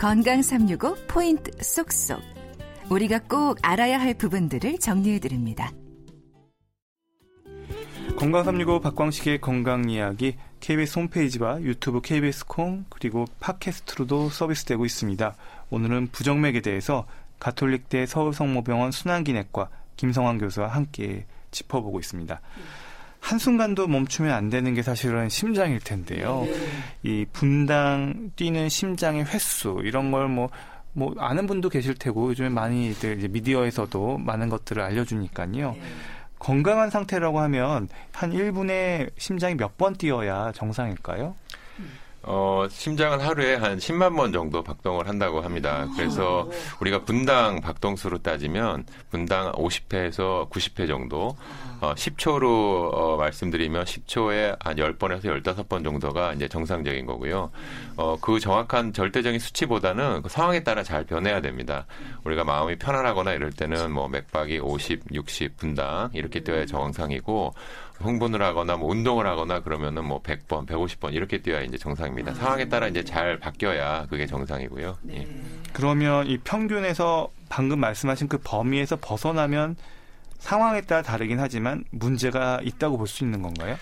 건강 365 포인트 쏙쏙. 우리가 꼭 알아야 할 부분들을 정리해 드립니다. 건강 365 박광식의 건강 이야기 KBS 홈페이지와 유튜브 KBS 콩 그리고 팟캐스트로도 서비스되고 있습니다. 오늘은 부정맥에 대해서 가톨릭대 서울성모병원 순환기내과 김성환 교수와 함께 짚어보고 있습니다. 한순간도 멈추면 안 되는 게 사실은 심장일 텐데요. 네. 이 분당 뛰는 심장의 횟수 이런 걸뭐 뭐 아는 분도 계실 테고 요즘에 많이들 이제 미디어에서도 많은 것들을 알려주니까요. 네. 건강한 상태라고 하면 한 1분에 심장이 몇 번 뛰어야 정상일까요? 어, 심장은 하루에 한 10만 번 정도 박동을 한다고 합니다. 그래서 우리가 분당 박동수로 따지면 분당 50회에서 90회 정도, 어, 10초로 어, 말씀드리면 10초에 한 10번에서 15번 정도가 이제 정상적인 거고요. 어, 그 정확한 절대적인 수치보다는 그 상황에 따라 잘 변해야 됩니다. 우리가 마음이 편안하거나 이럴 때는 뭐 맥박이 50, 60 분당 이렇게 뛰어야 정상이고 흥분을 하거나 뭐 운동을 하거나 그러면은 뭐 100번, 150번 이렇게 뛰어야 이제 정상입니다. 상황에 따라 이제 잘 바뀌어야 그게 정상이고요. 네. 예. 그러면 이 평균에서 방금 말씀하신 그 범위에서 벗어나면 상황에 따라 다르긴 하지만 문제가 있다고 볼 수 있는 건가요?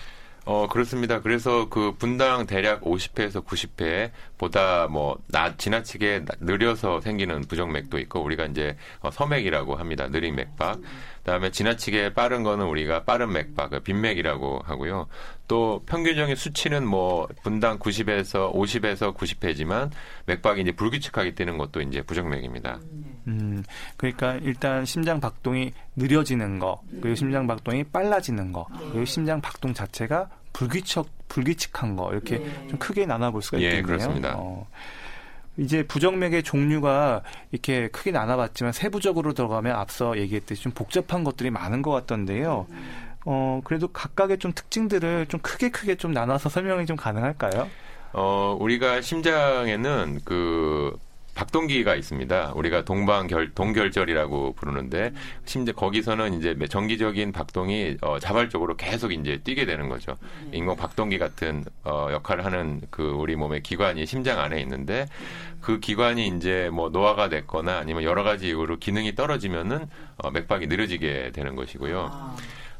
어, 그렇습니다. 그래서 그 분당 대략 50회에서 90회 보다 뭐, 나, 지나치게 느려서 생기는 부정맥도 있고, 우리가 이제 어, 서맥이라고 합니다. 느린 맥박. 그 다음에 지나치게 빠른 거는 우리가 빠른 맥박, 그 빈맥이라고 하고요. 또 평균적인 수치는 뭐 분당 90에서 50에서 90회지만 맥박이 이제 불규칙하게 뛰는 것도 이제 부정맥입니다. 음, 그러니까 일단 심장 박동이 느려지는 거, 그리고 심장 박동이 빨라지는 거, 그리고 심장 박동 자체가 불규칙 불규칙한 거 이렇게 네. 좀 크게 나눠볼 수가 예, 있겠네요. 예, 그렇습니다. 어. 이제 부정맥의 종류가 이렇게 크게 나눠봤지만 세부적으로 들어가면 앞서 얘기했듯이 좀 복잡한 것들이 많은 것 같던데요. 어, 그래도 각각의 좀 특징들을 좀 크게 크게 좀 나눠서 설명이 좀 가능할까요? 어, 우리가 심장에는 그 박동기가 있습니다. 우리가 동방결 동결절이라고 부르는데 심지어 거기서는 이제 정기적인 박동이 어, 자발적으로 계속 이제 뛰게 되는 거죠. 인공 박동기 같은 어, 역할을 하는 그 우리 몸의 기관이 심장 안에 있는데 그 기관이 이제 뭐 노화가 됐거나 아니면 여러 가지 이유로 기능이 떨어지면은 어, 맥박이 느려지게 되는 것이고요. 아.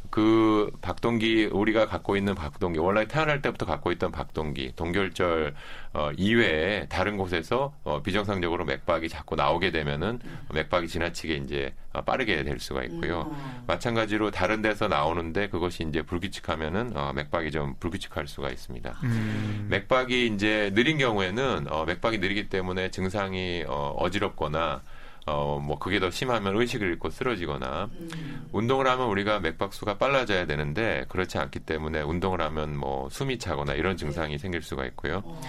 그 박동기 우리가 갖고 있는 박동기 원래 태어날 때부터 갖고 있던 박동기 동결절 어, 이외에 다른 곳에서 어, 비정상적으로 맥박이 자꾸 나오게 되면은 맥박이 지나치게 이제 어, 빠르게 될 수가 있고요. 음. 마찬가지로 다른 데서 나오는데 그것이 이제 불규칙하면은 어, 맥박이 좀 불규칙할 수가 있습니다. 음. 맥박이 이제 느린 경우에는 어, 맥박이 느리기 때문에 증상이 어, 어지럽거나 어, 뭐 그게 더 심하면 의식을 잃고 쓰러지거나 음. 운동을 하면 우리가 맥박수가 빨라져야 되는데 그렇지 않기 때문에 운동을 하면 뭐 숨이 차거나 이런 증상이 네. 생길 수가 있고요. 어.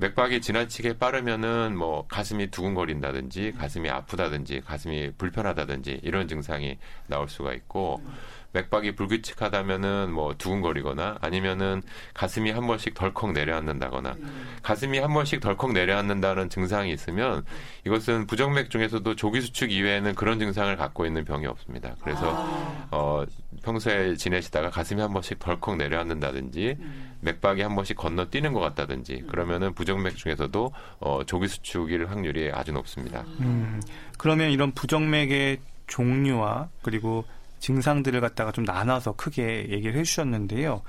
맥박이 지나치게 빠르면은 뭐 가슴이 두근거린다든지 가슴이 아프다든지 가슴이 불편하다든지 이런 증상이 나올 수가 있고 음. 맥박이 불규칙하다면은 뭐 두근거리거나 아니면은 가슴이 한 번씩 덜컥 내려앉는다거나 음. 가슴이 한 번씩 덜컥 내려앉는다는 증상이 있으면 이것은 부정맥 중에서도 조기 수축 이외에는 그런 증상을 갖고 있는 병이 없습니다. 그래서 아. 어 평소에 지내시다가 가슴이 한 번씩 덜컥 내려앉는다든지 음. 맥박이 한 번씩 건너뛰는 것 같다든지 음. 그러면은 부정맥 중에서도 어 조기 수축일 확률이 아주 높습니다. 음. 그러면 이런 부정맥의 종류와 그리고 증상들을 갖다가 좀 나눠서 크게 얘기를 해주셨는데요.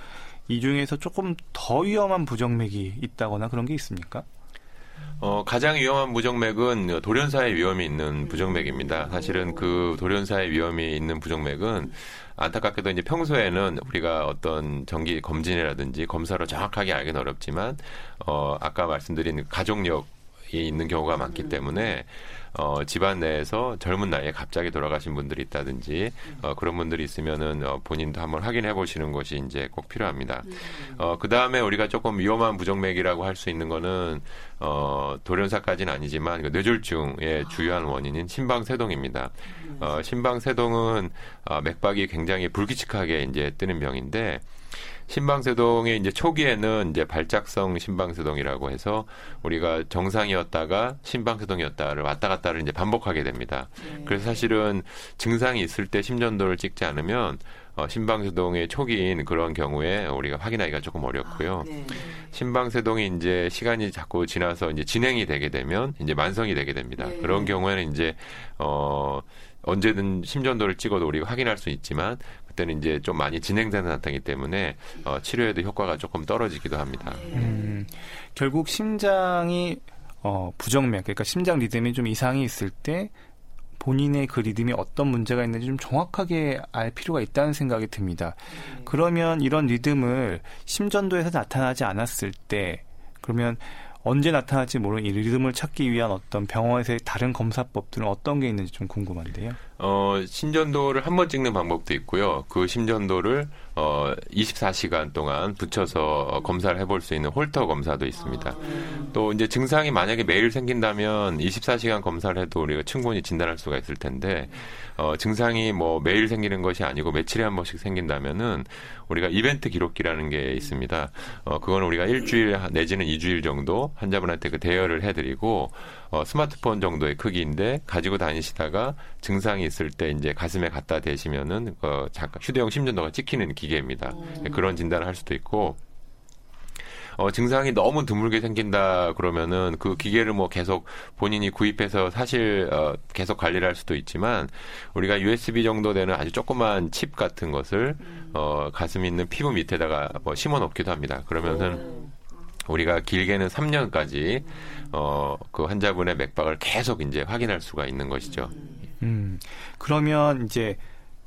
이 중에서 조금 더 위험한 부정맥이 있다거나 그런 게 있습니까? 어, 가장 위험한 부정맥은 돌연사의 위험이 있는 부정맥입니다. 사실은 그 돌연사의 위험이 있는 부정맥은 안타깝게도 이제 평소에는 우리가 어떤 정기 검진이라든지 검사로 정확하게 알기는 어렵지만, 어, 아까 말씀드린 가족력 이 있는 경우가 많기 때문에 어, 집안 내에서 젊은 나이에 갑자기 돌아가신 분들이 있다든지 어, 그런 분들이 있으면은 어, 본인도 한번 확인해 보시는 것이 이제 꼭 필요합니다. 어, 그 다음에 우리가 조금 위험한 부정맥이라고 할 수 있는 거는 어, 돌연사까지는 아니지만 그 뇌졸중의 주요한 원인인 심방세동입니다. 어, 심방세동은 어, 맥박이 굉장히 불규칙하게 이제 뜨는 병인데 심방세동의 이제 초기에는 이제 발작성 심방세동이라고 해서 우리가 정상이었다가 심방세동이었다를 왔다 갔다를 이제 반복하게 됩니다. 네. 그래서 사실은 증상이 있을 때 심전도를 찍지 않으면 어, 심방세동의 초기인 그런 경우에 우리가 확인하기가 조금 어렵고요. 아, 네. 심방세동이 이제 시간이 자꾸 지나서 이제 진행이 되게 되면 이제 만성이 되게 됩니다. 네. 그런 경우에는 이제 어 언제든 심전도를 찍어도 우리가 확인할 수 있지만 그 때는 이제 좀 많이 진행되는 상태이기 때문에 어, 치료에도 효과가 조금 떨어지기도 합니다. 네. 음, 결국 심장이 어, 부정맥, 그러니까 심장 리듬이 좀 이상이 있을 때 본인의 그 리듬이 어떤 문제가 있는지 좀 정확하게 알 필요가 있다는 생각이 듭니다. 네. 그러면 이런 리듬을 심전도에서 나타나지 않았을 때 그러면 언제 나타날지 모르는 이 리듬을 찾기 위한 어떤 병원에서의 다른 검사법들은 어떤 게 있는지 좀 궁금한데요. 어, 심전도를 한 번 찍는 방법도 있고요. 그 심전도를 어, 24시간 동안 붙여서 검사를 해볼 수 있는 홀터 검사도 있습니다. 또 이제 증상이 만약에 매일 생긴다면 24시간 검사를 해도 우리가 충분히 진단할 수가 있을 텐데 어, 증상이 뭐 매일 생기는 것이 아니고 며칠에 한 번씩 생긴다면은 우리가 이벤트 기록기라는 게 있습니다. 어, 그거는 우리가 일주일 내지는 이주일 정도 환자분한테 그 대여를 해드리고 어, 스마트폰 정도의 크기인데 가지고 다니시다가 증상이 있을 때 이제 가슴에 갖다 대시면은 어, 잠깐 휴대용 심전도가 찍히는 기계입니다. 오. 그런 진단을 할 수도 있고 어, 증상이 너무 드물게 생긴다 그러면은 그 기계를 뭐 계속 본인이 구입해서 사실 어, 계속 관리를 할 수도 있지만 우리가 USB 정도 되는 아주 조그만 칩 같은 것을 어, 가슴 있는 피부 밑에다가 뭐 심어 놓기도 합니다. 그러면은 우리가 길게는 3년까지 어, 그 환자분의 맥박을 계속 이제 확인할 수가 있는 것이죠. 음, 그러면 이제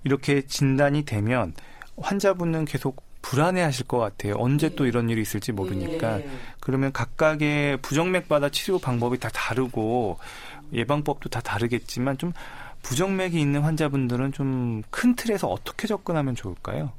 이렇게 진단이 되면 환자분은 계속 불안해 하실 것 같아요. 언제 또 이런 일이 있을지 모르니까. 예. 그러면 각각의 부정맥마다 치료 방법이 다 다르고 예방법도 다 다르겠지만 좀 부정맥이 있는 환자분들은 좀 큰 틀에서 어떻게 접근하면 좋을까요?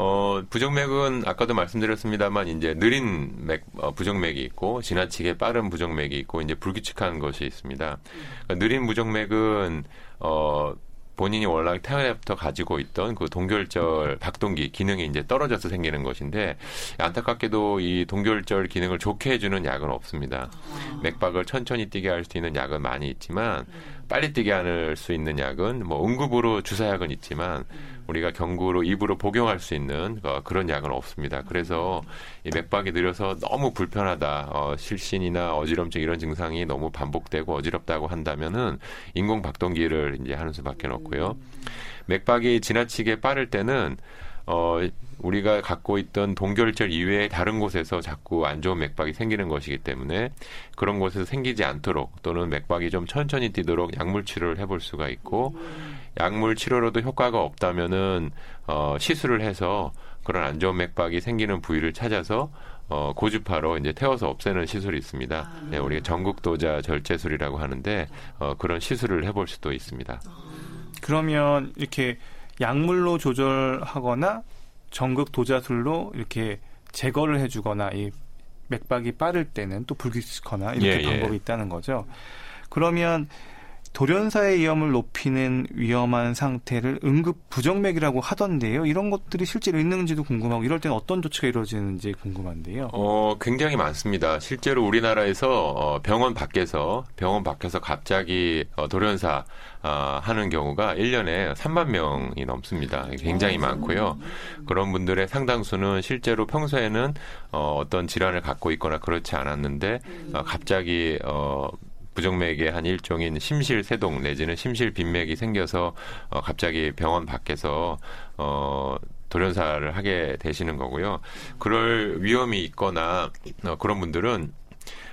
어, 부정맥은 아까도 말씀드렸습니다만 이제 느린 맥 어, 부정맥이 있고 지나치게 빠른 부정맥이 있고 이제 불규칙한 것이 있습니다. 그러니까 느린 부정맥은 어 본인이 원래 태어나부터 가지고 있던 그 동결절 박동기 기능이 이제 떨어져서 생기는 것인데 안타깝게도 이 동결절 기능을 좋게 해주는 약은 없습니다. 아. 맥박을 천천히 뛰게 할 수 있는 약은 많이 있지만 빨리 뛰게 할 수 있는 약은 뭐 응급으로 주사약은 있지만 우리가 경구로 입으로 복용할 수 있는 어, 그런 약은 없습니다. 그래서 이 맥박이 느려서 너무 불편하다, 어, 실신이나 어지럼증 이런 증상이 너무 반복되고 어지럽다고 한다면은 인공 박동기를 이제 하는 수밖에 없고요. 맥박이 지나치게 빠를 때는 어, 우리가 갖고 있던 동결절 이외에 다른 곳에서 자꾸 안 좋은 맥박이 생기는 것이기 때문에 그런 곳에서 생기지 않도록 또는 맥박이 좀 천천히 뛰도록 약물 치료를 해볼 수가 있고 약물 치료로도 효과가 없다면은 어, 시술을 해서 그런 안 좋은 맥박이 생기는 부위를 찾아서 어, 고주파로 이제 태워서 없애는 시술이 있습니다. 아. 네, 우리가 전극도자 절제술이라고 하는데 어, 그런 시술을 해볼 수도 있습니다. 그러면 이렇게 약물로 조절하거나 전극 도자술로 이렇게 제거를 해주거나 이 맥박이 빠를 때는 또 불규칙하거나 이렇게 예, 예. 방법이 예. 있다는 거죠. 그러면 돌연사의 위험을 높이는 위험한 상태를 응급 부정맥이라고 하던데요. 이런 것들이 실제로 있는지도 궁금하고 이럴 때는 어떤 조치가 이루어지는지 궁금한데요. 어, 굉장히 많습니다. 실제로 우리나라에서 어, 병원 밖에서 병원 밖에서 갑자기 어, 돌연사 어, 하는 경우가 1년에 3만 명이 넘습니다. 굉장히 아, 많고요. 그런 분들의 상당수는 실제로 평소에는 어, 어떤 질환을 갖고 있거나 그렇지 않았는데 어, 갑자기 어, 부정맥의 한 일종인 심실세동 내지는 심실빈맥이 생겨서 어, 갑자기 병원 밖에서 어, 돌연사를 하게 되시는 거고요. 그럴 위험이 있거나 어, 그런 분들은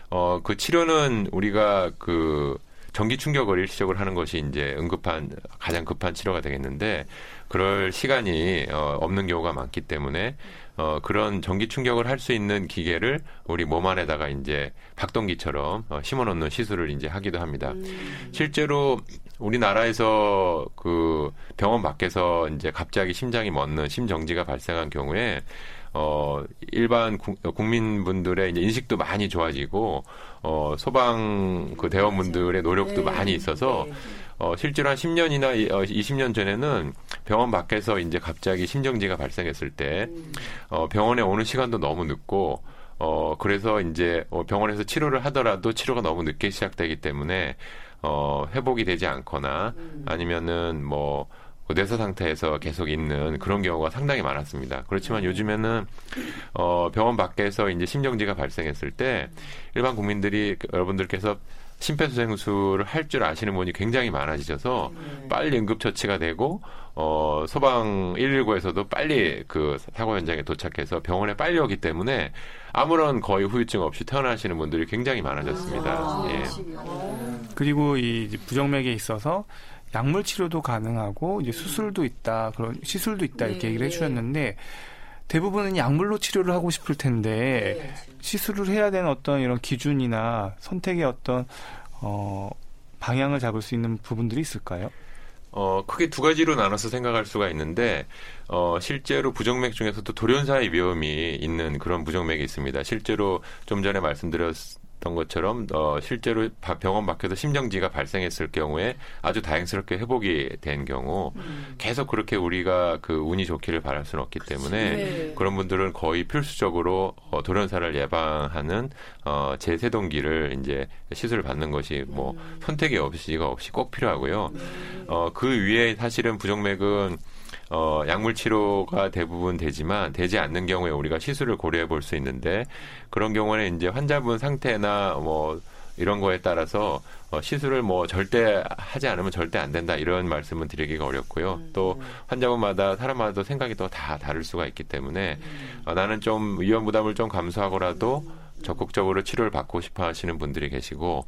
어, 그 치료는 우리가 그 전기 충격을 일시적으로 하는 것이 이제 응급한 가장 급한 치료가 되겠는데 그럴 시간이 어, 없는 경우가 많기 때문에 어, 그런 전기 충격을 할 수 있는 기계를 우리 몸 안에다가 이제 박동기처럼 어, 심어놓는 시술을 이제 하기도 합니다. 음. 실제로 우리나라에서 그 병원 밖에서 이제 갑자기 심장이 멎는 심정지가 발생한 경우에 어, 일반 구, 국민분들의 이제 인식도 많이 좋아지고, 어, 소방 그 대원분들의 노력도 네. 많이 있어서, 네. 어, 실제로 한 10년이나 어, 20년 전에는 병원 밖에서 이제 갑자기 심정지가 발생했을 때 어, 병원에 오는 시간도 너무 늦고 어, 그래서 이제 어, 병원에서 치료를 하더라도 치료가 너무 늦게 시작되기 때문에 어, 회복이 되지 않거나 아니면은 뭐 뇌사 상태에서 계속 있는 그런 경우가 상당히 많았습니다. 그렇지만 요즘에는 어, 병원 밖에서 이제 심정지가 발생했을 때 일반 국민들이 여러분들께서 심폐소생술을 할 줄 아시는 분이 굉장히 많아지셔서 빨리 응급처치가 되고 어 소방 119에서도 빨리 그 사고 현장에 도착해서 병원에 빨리 오기 때문에 아무런 거의 후유증 없이 태어나시는 분들이 굉장히 많아졌습니다. 아, 예. 그리고 이 이제 부정맥에 있어서 약물 치료도 가능하고 이제 수술도 있다 그런 시술도 있다 이렇게 네, 얘기를 네. 해주셨는데 대부분은 약물로 치료를 하고 싶을 텐데 네. 시술을 해야 되는 어떤 이런 기준이나 선택의 어떤 어 방향을 잡을 수 있는 부분들이 있을까요? 어, 크게 두 가지로 나눠서 생각할 수가 있는데, 어, 실제로 부정맥 중에서도 돌연사의 위험이 있는 그런 부정맥이 있습니다. 실제로 좀 전에 말씀드렸 던 것처럼, 어, 실제로 바- 병원 밖에서 심정지가 발생했을 경우에 아주 다행스럽게 회복이 된 경우, 계속 그렇게 우리가 그 운이 좋기를 바랄 수는 없기 때문에, 네. 그런 분들은 거의 필수적으로 어, 돌연사를 예방하는 어, 제세동기를 이제 시술을 받는 것이 뭐 선택의 없이가 없이 꼭 필요하고요. 어, 그 위에 사실은 부정맥은 어, 약물 치료가 대부분 되지만 되지 않는 경우에 우리가 시술을 고려해 볼 수 있는데 그런 경우에는 이제 환자분 상태나 뭐 이런 거에 따라서 어, 시술을 뭐 절대 하지 않으면 절대 안 된다 이런 말씀은 드리기가 어렵고요. 또 환자분마다 사람마다 생각이 또 다 다를 수가 있기 때문에 어, 나는 좀 위험 부담을 좀 감수하고라도 적극적으로 치료를 받고 싶어 하시는 분들이 계시고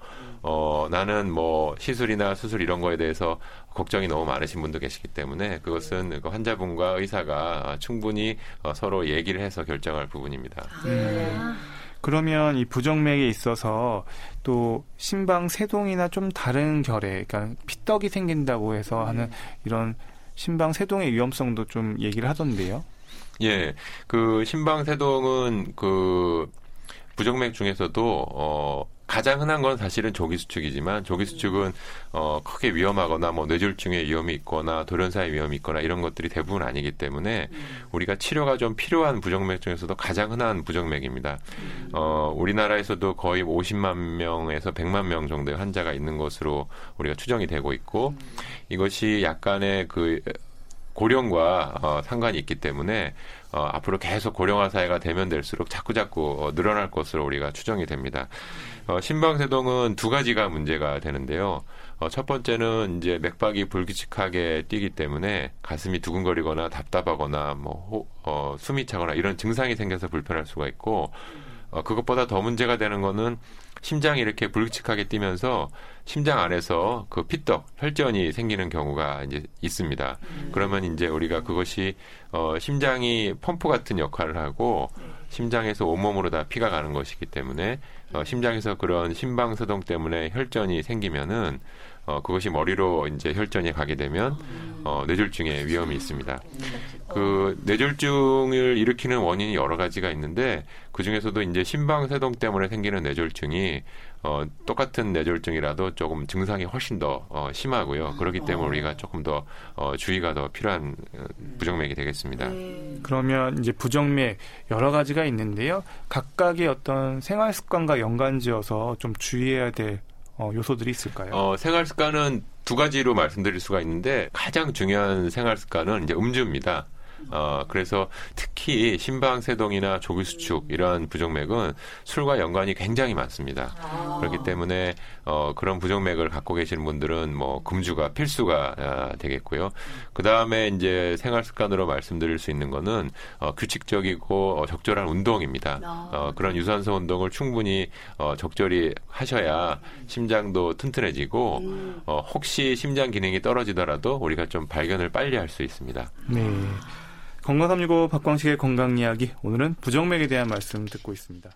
어 나는 뭐 시술이나 수술 이런 거에 대해서 걱정이 너무 많으신 분도 계시기 때문에 그것은 그 환자분과 의사가 충분히 어, 서로 얘기를 해서 결정할 부분입니다. 네. 그러면 이 부정맥에 있어서 또 심방 세동이나 좀 다른 결에, 그러니까 피떡이 생긴다고 해서 하는 이런 심방 세동의 위험성도 좀 얘기를 하던데요. 예, 그 심방 세동은 그 부정맥 중에서도 어 가장 흔한 건 사실은 조기수축이지만 조기수축은 어 크게 위험하거나 뭐 뇌졸중의 위험이 있거나 돌연사의 위험이 있거나 이런 것들이 대부분 아니기 때문에 우리가 치료가 좀 필요한 부정맥 중에서도 가장 흔한 부정맥입니다. 어 우리나라에서도 거의 50만 명에서 100만 명 정도의 환자가 있는 것으로 우리가 추정이 되고 있고 이것이 약간의 그 고령과 어, 상관이 있기 때문에 어, 앞으로 계속 고령화 사회가 되면 될수록 자꾸 자꾸 어, 늘어날 것으로 우리가 추정이 됩니다. 어, 심방세동은 두 가지가 문제가 되는데요. 어, 첫 번째는 이제 맥박이 불규칙하게 뛰기 때문에 가슴이 두근거리거나 답답하거나 뭐 호- 어, 숨이 차거나 이런 증상이 생겨서 불편할 수가 있고 어, 그것보다 더 문제가 되는 거는 심장이 이렇게 불규칙하게 뛰면서 심장 안에서 그 피떡, 혈전이 생기는 경우가 이제 있습니다. 그러면 이제 우리가 그것이 어, 심장이 펌프 같은 역할을 하고 심장에서 온몸으로 다 피가 가는 것이기 때문에 어, 심장에서 그런 심방서동 때문에 혈전이 생기면은 어, 그것이 머리로 이제 혈전이 가게 되면 어, 뇌졸중의 위험이 있습니다. 그 뇌졸중을 일으키는 원인이 여러 가지가 있는데 그 중에서도 이제 심방세동 때문에 생기는 뇌졸중이 어, 똑같은 뇌졸중이라도 조금 증상이 훨씬 더 어, 심하고요. 그렇기 때문에 우리가 조금 더 어, 주의가 더 필요한 어, 부정맥이 되겠습니다. 네. 그러면 이제 부정맥 여러 가지가 있는데요. 각각의 어떤 생활 습관과 연관지어서 좀 주의해야 될 어, 요소들이 있을까요? 어, 생활 습관은 두 가지로 말씀드릴 수가 있는데 가장 중요한 생활 습관은 이제 음주입니다. 어, 그래서 특히 심방세동이나 조기수축 이러한 부정맥은 술과 연관이 굉장히 많습니다. 그렇기 때문에 어, 그런 부정맥을 갖고 계시는 분들은 뭐 금주가 필수가 아, 되겠고요. 그 다음에 이제 생활 습관으로 말씀드릴 수 있는 거는 어, 규칙적이고 어, 적절한 운동입니다. 어, 그런 유산소 운동을 충분히 어, 적절히 하셔야 심장도 튼튼해지고 어, 혹시 심장 기능이 떨어지더라도 우리가 좀 발견을 빨리 할 수 있습니다. 네. 건강365 박광식의 건강 이야기 오늘은 부정맥에 대한 말씀 듣고 있습니다.